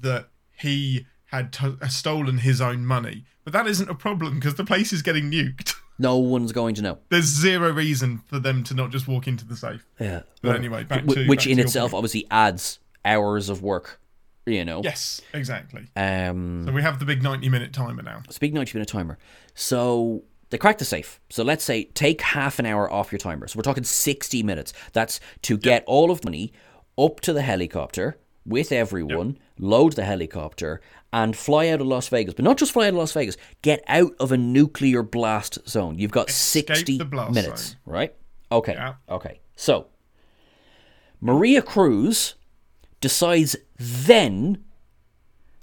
that he had t- stolen his own money. But that isn't a problem because the place is getting nuked. <laughs> No one's going to know. There's zero reason for them to not just walk into the safe. Yeah. But anyway, back Wh- to which back in to itself point. obviously adds hours of work. You know. Yes, exactly. Um. So we have the big 90 minute timer now. Speaking ninety minute timer. So they crack the safe. So let's say take half an hour off your timer. So we're talking sixty minutes. That's to get all of the money up to the helicopter with everyone, load the helicopter, and fly out of Las Vegas. But not just fly out of Las Vegas, get out of a nuclear blast zone. You've got Escape sixty the blast minutes, zone. right? Okay. Yeah. Okay. So Maria Cruz decides then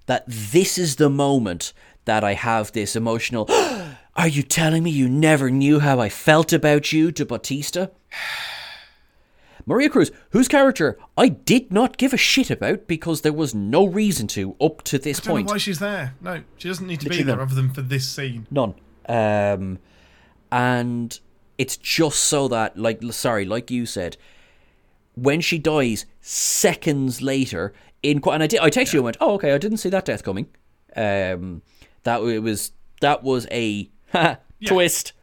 that this is the moment that I have this emotional. <gasps> <gasps> <gasps> Are you telling me you never knew how I felt about you to Batista? <sighs> Maria Cruz, whose character I did not give a shit about because there was no reason to up to this I don't point. know why she's there. No, she doesn't need to Literally be there none. other than for this scene. None. Um, and it's just so that, like, sorry, like you said, when she dies seconds later, in and I did, I texted you and went, oh, okay, I didn't see that death coming. Um, that it was that was a <laughs> twist.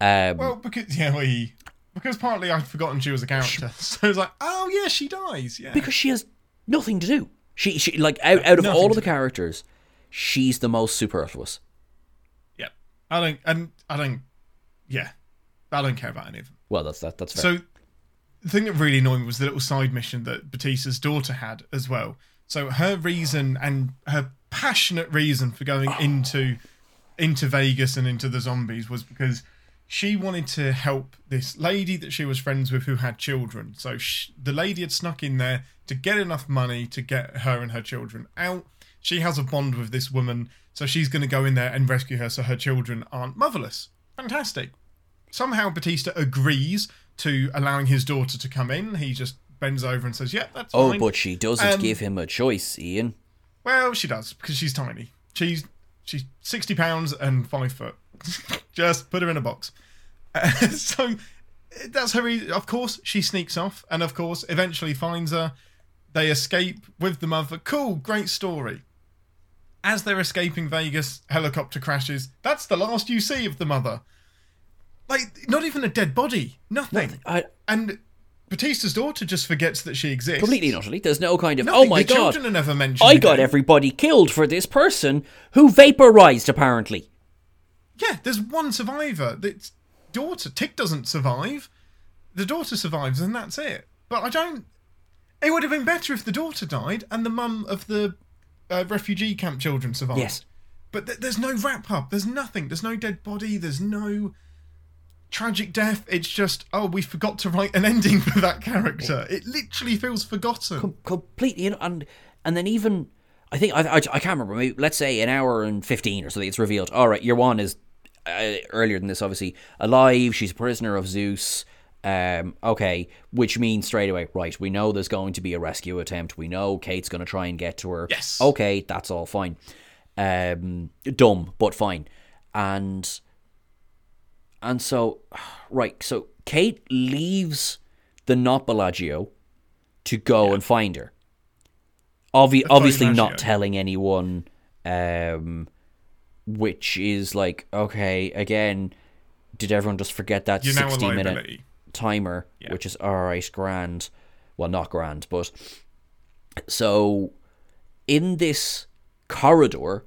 Um, Well, because yeah, we because partly I'd forgotten she was a character, <laughs> so I was like, oh yeah, she dies. Yeah, because she has nothing to do. She, she like out, out of Nothing all of the characters, she's the most superfluous. yeah. I don't, and I don't, yeah, I don't care about any of them. Well, that's that. That's fair. So the thing that really annoyed me was the little side mission that Batista's daughter had as well. So her reason and her passionate reason for going into into Vegas and into the zombies was because she wanted to help this lady that she was friends with who had children. So sh the lady had snuck in there to get enough money to get her and her children out. She has a bond with this woman, so she's going to go in there and rescue her so her children aren't motherless. Fantastic somehow Batista agrees to allowing his daughter to come in. He just bends over and says, "Yeah, that's oh, fine." but she doesn't Um, give him a choice, Ian. well, she does because she's tiny. She's she's sixty pounds and five foot. <laughs> just put her in a box. Uh, <laughs> so that's her. re- Of course, she sneaks off, and of course, eventually finds her. They escape with the mother. Cool, great story. As they're escaping Vegas, helicopter crashes. That's the last you see of the mother. Like, not even a dead body. Nothing. I And Batista's daughter just forgets that she exists. completely and utterly. There's no kind of Nothing. oh my the god. children are never mentioned. I got again. everybody killed for this person who vaporized, apparently. Yeah, there's one survivor. It's daughter. Tig doesn't survive. The daughter survives, and that's it. But I don't. It would have been better if the daughter died and the mum of the uh, refugee camp children survived. Yes. But th- there's no wrap up. There's nothing. There's no dead body. There's no tragic death. It's just, oh, we forgot to write an ending for that character. It literally feels forgotten. Com- completely, you know, and and then even I think I, I, I can't remember. Maybe, let's say an hour and fifteen or something. It's revealed. All right, your one is uh, earlier than this, obviously alive. She's a prisoner of Zeus. Um, okay, which means straight away, right? We know there's going to be a rescue attempt. We know Kate's going to try and get to her. Yes. Okay, that's all fine. Um, dumb, but fine. And and so, right. So Kate leaves the not Bellagio to go and find her. Obvi- obviously, not telling anyone. Um, which is like okay. Again, did everyone just forget that You're sixty minute liability. timer? Which is all right, grand. Well, not grand, but so in this corridor,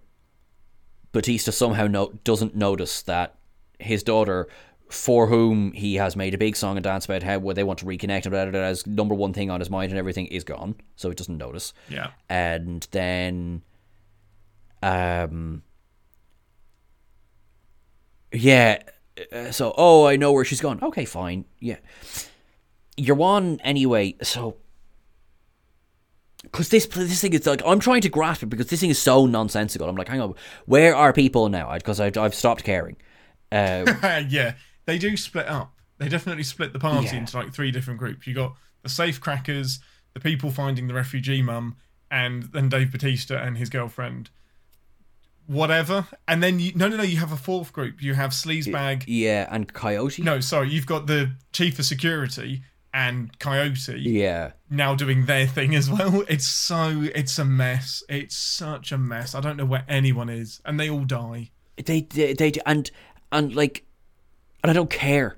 Batista somehow no- doesn't notice that his daughter, for whom he has made a big song and dance about how they want to reconnect and blah, blah, blah, as number one thing on his mind and everything, is gone. So he doesn't notice. Yeah. And then, um, yeah. uh, So, oh, I know where she's gone. Okay, fine. Yeah. You're one anyway. So, because this this thing is like I'm trying to grasp it because this thing is so nonsensical. I'm like, hang on, where are people now? Because I've I've stopped caring. Uh, <laughs> yeah, they do split up. They definitely split the party Yeah. into like three different groups. You got the safe crackers, the people finding the refugee mum, and then Dave Batista and his girlfriend. Whatever, and then you no no no. You have a fourth group. You have sleazebag. yeah, and Coyote. No, sorry, you've got the chief of security and Coyote Yeah, now doing their thing as well. <laughs> It's so it's a mess. It's such a mess. I don't know where anyone is, and they all die. they they, they and and like, and I don't care.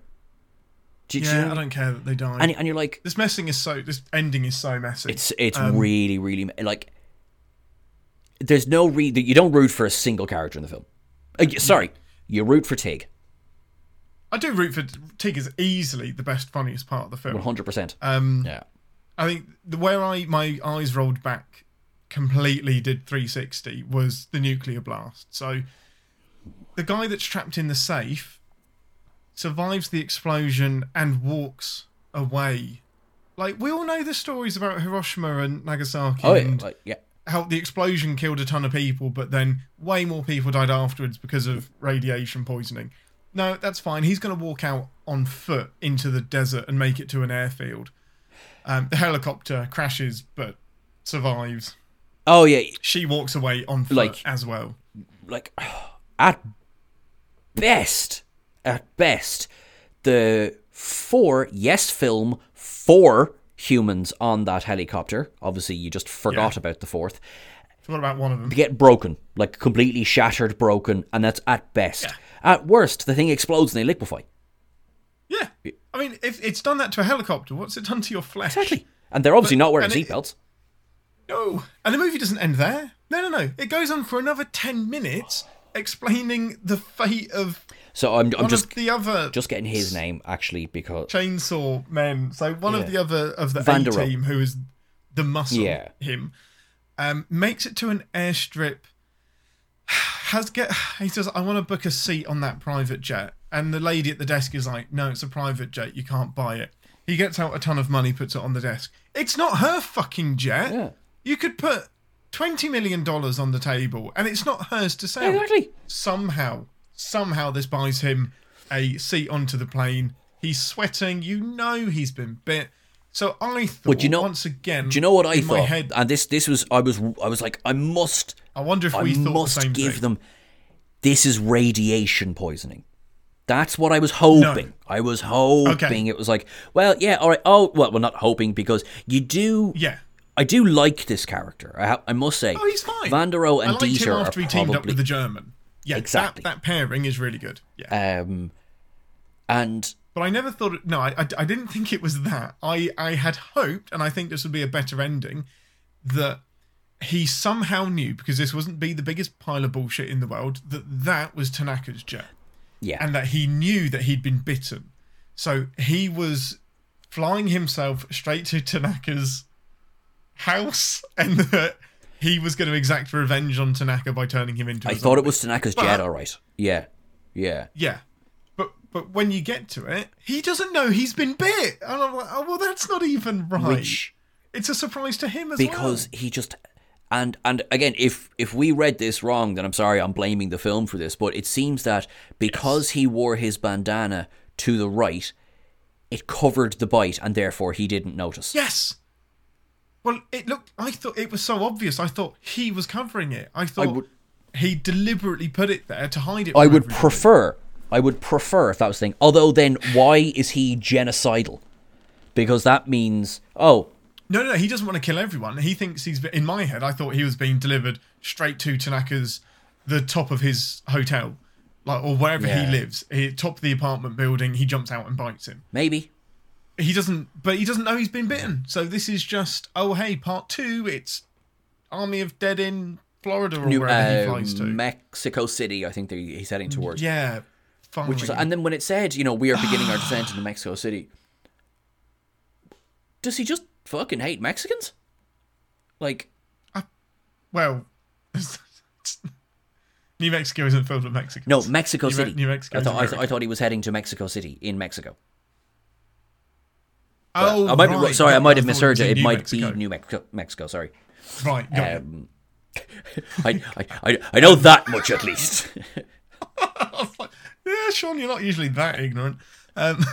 Do, do you Yeah, know? I don't care that they die. and and you're like, this messing is so. This ending is so messy. It's it's Um, really really like. There's no re you don't root for a single character in the film. Uh, sorry, you root for Tig, I do root for Tig is easily the best, funniest part of the film. one hundred percent. Um, Yeah, I think the where I my eyes rolled back completely did 360 was the nuclear blast. So the guy that's trapped in the safe survives the explosion and walks away. Like we all know the stories about Hiroshima and Nagasaki oh yeah, and like, yeah, how the explosion killed a ton of people, but then way more people died afterwards because of radiation poisoning. No, that's fine. He's going to walk out on foot into the desert and make it to an airfield. Um, the helicopter crashes, but survives. Oh yeah, She walks away on foot Like- as well. like <sighs> at best, at best, the four yes film four humans on that helicopter. Obviously, you just forgot Yeah. about the fourth. Forgot about one of them. They get broken, like completely shattered, broken, and that's at best. At worst, the thing explodes and they liquefy. Yeah. I mean, if it's done that to a helicopter, what's it done to your flesh? Exactly. And they're obviously not wearing seatbelts. No. And the movie doesn't end there. No, no, no. It goes on for another 10 minutes explaining the fate of So I'm, I'm just the other just getting his name actually because chainsaw men. So one Yeah. of the other of the A Van team, who is the muscle, Yeah. him, um, makes it to an airstrip. <sighs> Has get <sighs> he says, "I want to book a seat on that private jet," and the lady at the desk is like, "No, it's a private jet. You can't buy it." He gets out a ton of money, puts it on the desk. It's not her fucking jet. Yeah. You could put twenty million dollars on the table, and it's not hers to sell exactly. somehow, somehow this buys him a seat onto the plane. He's sweating. You know he's been bit. So I thought, But you know- once again, Do you know what I in thought? My head, And this this was I was I was like I must I wonder if I we thought the must same give thing. them. This is radiation poisoning. That's what I was hoping. I was hoping Okay. it was like, well, yeah, all right. Oh, well, we're not hoping because you do. Yeah. I do like this character. I, ha- I must say. Oh, he's fine. Vanderohe I and liked him Dieter after are he teamed up with the German. Yeah, Exactly. That, that pairing is really good. Yeah. um, and But I never thought. It, no, I, I, I didn't think it was that. I, I had hoped, and I think this would be a better ending, that he somehow knew because this wasn't be the biggest pile of bullshit in the world that that was Tanaka's jet, yeah, and that he knew that he'd been bitten, so he was flying himself straight to Tanaka's house, and that he was going to exact revenge on Tanaka by turning him into. a I thought it was Tanaka's jet. All right. Yeah, yeah. Yeah. But but when you get to it, he doesn't know he's been bit. And I'm like, oh well that's not even right. Which it's a surprise to him as well. because he just and and again if if we read this wrong then i'm sorry i'm blaming the film for this but it seems that because he wore his bandana to the right it covered the bite and therefore he didn't notice. Yes. Well, it looked I thought it was so obvious. I thought he was covering it. I thought would- he deliberately put it there to hide it. i would everybody. prefer i would prefer if that was the thing although then why is he genocidal because that means oh No, no, no, he doesn't want to kill everyone. He thinks he's in my head. I thought he was being delivered straight to Tanaka's the top of his hotel, like or wherever Yeah. he lives, he, top of the apartment building. He jumps out and bites him. maybe he doesn't but he doesn't know he's been bitten so this is just oh hey part two it's army of dead in florida or New, wherever he uh, flies to mexico city i think they, he's heading towards yeah finally. Which is, and then when it said, you know, we are beginning our descent into Mexico City, does he just fucking hate Mexicans? Like, well <laughs> new mexico isn't filled with mexicans no, Mexico New Me- City. New Mexico I thought, I, thought, I thought he was heading to Mexico City in Mexico. Oh I might be, right. sorry, I might have misheard was you. in It New might Mexico. be New Mexico, Mexico. Sorry. right. Um, <laughs> I, I, I, I know that much at least. <laughs> Yeah sean you're not usually that ignorant um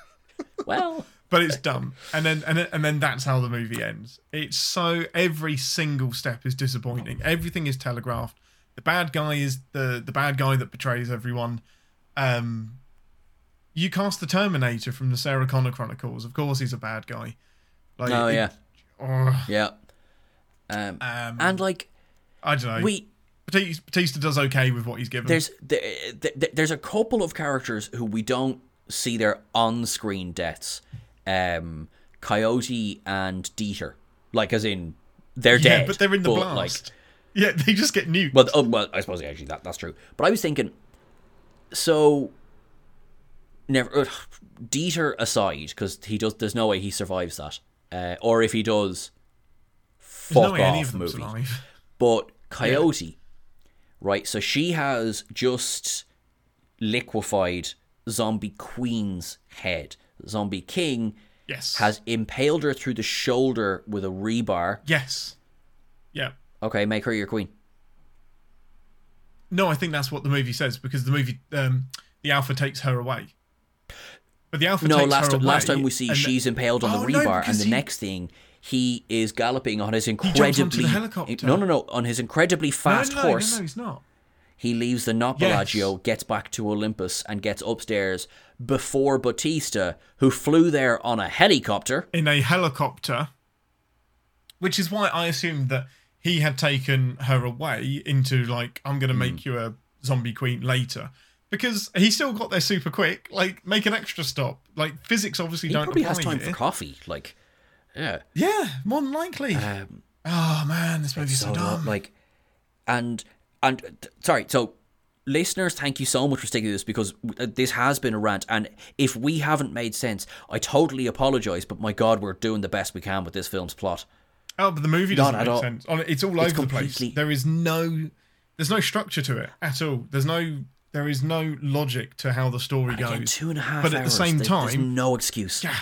<laughs> well, but it's dumb and then and then, and then that's how the movie ends it's so every single step is disappointing everything is telegraphed the bad guy is the the bad guy that betrays everyone um you cast the terminator from the sarah connor chronicles. Of course he's a bad guy. Like oh it- yeah, oh, yeah. Um, um and like i don't know. we, Batista, does okay with what he's given. There's there, there, there's a couple of characters who we don't see their on-screen deaths. Um, Coyote and Dieter, like as in they're yeah dead, but they're in the like, blast. yeah <laughs> they just get nuked. Well, oh, well, I suppose actually that that's true. But I was thinking, so never uh, Dieter aside, because he does. There's no way he survives that, uh, or if he does, no fuck of off movie. survive But Coyote, right? So she has just liquefied Zombie Queen's head. Zombie King yes has impaled her through the shoulder with a rebar. yes yeah Okay, make her your queen. No, I think that's what the movie says because the movie, um, the Alpha takes her away. But the Alpha No, last away. last time we see she's impaled on Oh, the no, rebar, and the he- next thing he is galloping on his incredibly the helicopter. no no no on his incredibly fast no, no, horse. No, no, he's not. He leaves the Not Yes. Gets back to Olympus, and gets upstairs before Batista, who flew there on a helicopter. in a helicopter, which is why I assumed that he had taken her away into like I'm going to make Hmm. you a zombie queen later because he still got there super quick. Like make an extra stop. Like physics obviously He don't probably has time here. for coffee. Like, yeah. Yeah, more than likely. Um, oh man, this movie's so, so dumb. like, and and th- sorry. So, listeners, thank you so much for sticking to this because uh, this has been a rant, and if we haven't made sense, I totally apologize. But my God, we're doing the best we can with this film's plot. oh, but the movie Not doesn't at make all. sense. It's all over the place. There is no, there's no structure to it at all. There's no, there is no logic to how the story goes. Again, two and a half But at the same there- there's time- no excuse. Yeah.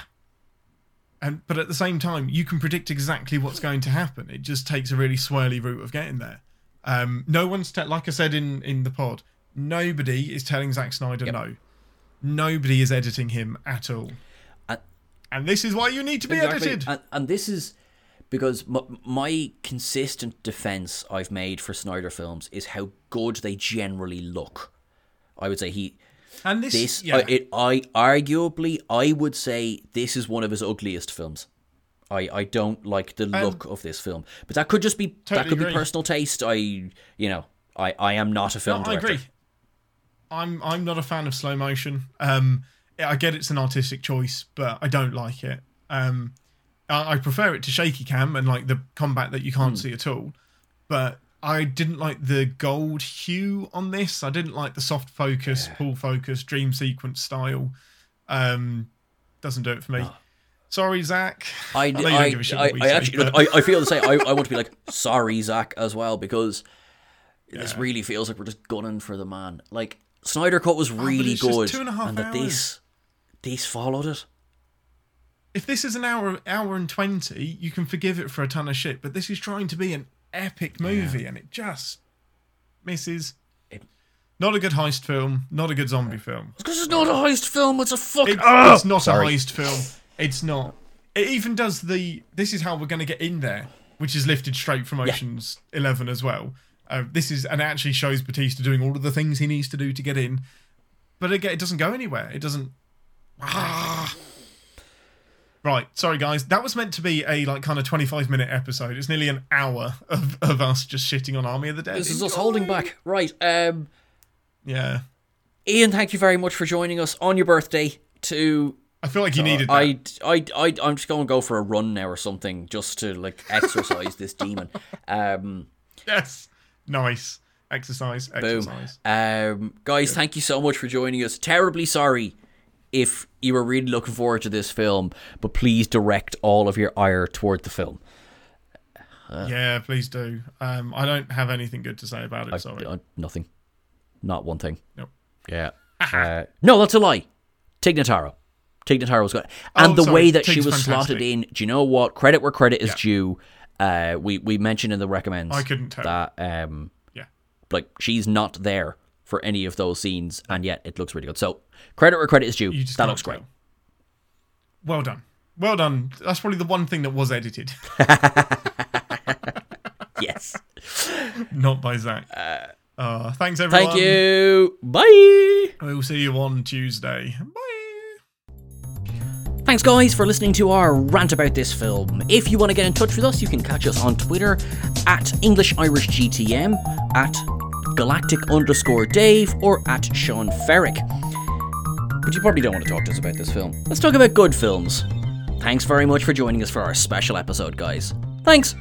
And but at the same time, you can predict exactly what's going to happen. It just takes a really swirly route of getting there. Um, no one's te- like I said in in the pod. Nobody is telling Zack Snyder no. Nobody is editing him at all. And- And this is why you need to be Exactly. edited. And, and this is because m- my consistent defense I've made for Snyder films is how good they generally look. I would say he And this, this yeah, uh, it I arguably I would say this is one of his ugliest films. I, I don't like the look of this film, but that could just be that Totally could be personal taste. I you know I, I am not a film No, I agree. I'm I'm not a fan of slow motion. Um, I get it's an artistic choice, but I don't like it. Um, I, I prefer it to shaky cam and like the combat that you can't see at all. But I didn't like the gold hue on this. I didn't like the soft focus, pull focus, dream sequence style. Um, doesn't do it for me. Sorry, Zack. I, know I, don't give a shit I, I say, actually, but- look, I, I feel the same. I, I want to be like, <laughs> sorry, Zack, as well, because this really feels like we're just gunning for the man. Like, Snyder Cut was really Oh, good, two and a half and that hours. this, this followed it. if this is an hour hour and 20 you can forgive it for a ton of shit but this is trying to be an epic movie and it just misses. It- not a good heist film not a good zombie film. Because it's not a heist film, it's a fucking. it, it's not Sorry. a heist film. It's not. It even does the this is how we're going to get in there which is lifted straight from oceans 11 as well. Uh, this is and it actually shows batista doing all of the things he needs to do to get in. But again it doesn't go anywhere. It doesn't Ah. Right, sorry guys. That was meant to be a like kind of 25 minute episode. It's nearly an hour of, of us just shitting on Army of the Dead. This is us holding back. Right. Um, Yeah. Ian, thank you very much for joining us on your birthday. To I feel like you needed that. I, I, I, I'm just going to go for a run now or something, just to like exercise this demon. Um, Yes. Nice. Exercise. Boom. Exercise. Um, guys, thank you so much for joining us. Terribly sorry if you were really looking forward to this film, but please direct all of your ire toward the film. yeah, please do. Um, I don't have anything good to say about it. Sorry. Uh, nothing. Not one thing. Nope. Yeah. <laughs> Uh, no, that's a lie. Tig Notaro. Tig Notaro was good. And Oh, the sorry, way that she Tig's was slotted in, do you know what? Credit where credit is Yeah. due. Uh, we, we mentioned in the recommends I couldn't tell. that um, Yeah. like she's not there for any of those scenes, and yet it looks really good. So credit where credit is due. That looks great. tell. Well done. Well done. That's probably the one thing that was edited, <laughs> Yes. not by Zack. Uh, thanks everyone. Thank you. Bye. We'll see you on Tuesday. Bye. Thanks, guys, for listening to our rant about this film. If you want to get in touch with us, you can catch us on Twitter at English Irish GTM, at Galactic underscore Dave, or at Sean Ferrick. But you probably don't want to talk to us about this film. Let's talk about good films. Thanks very much for joining us for our special episode, guys. Thanks.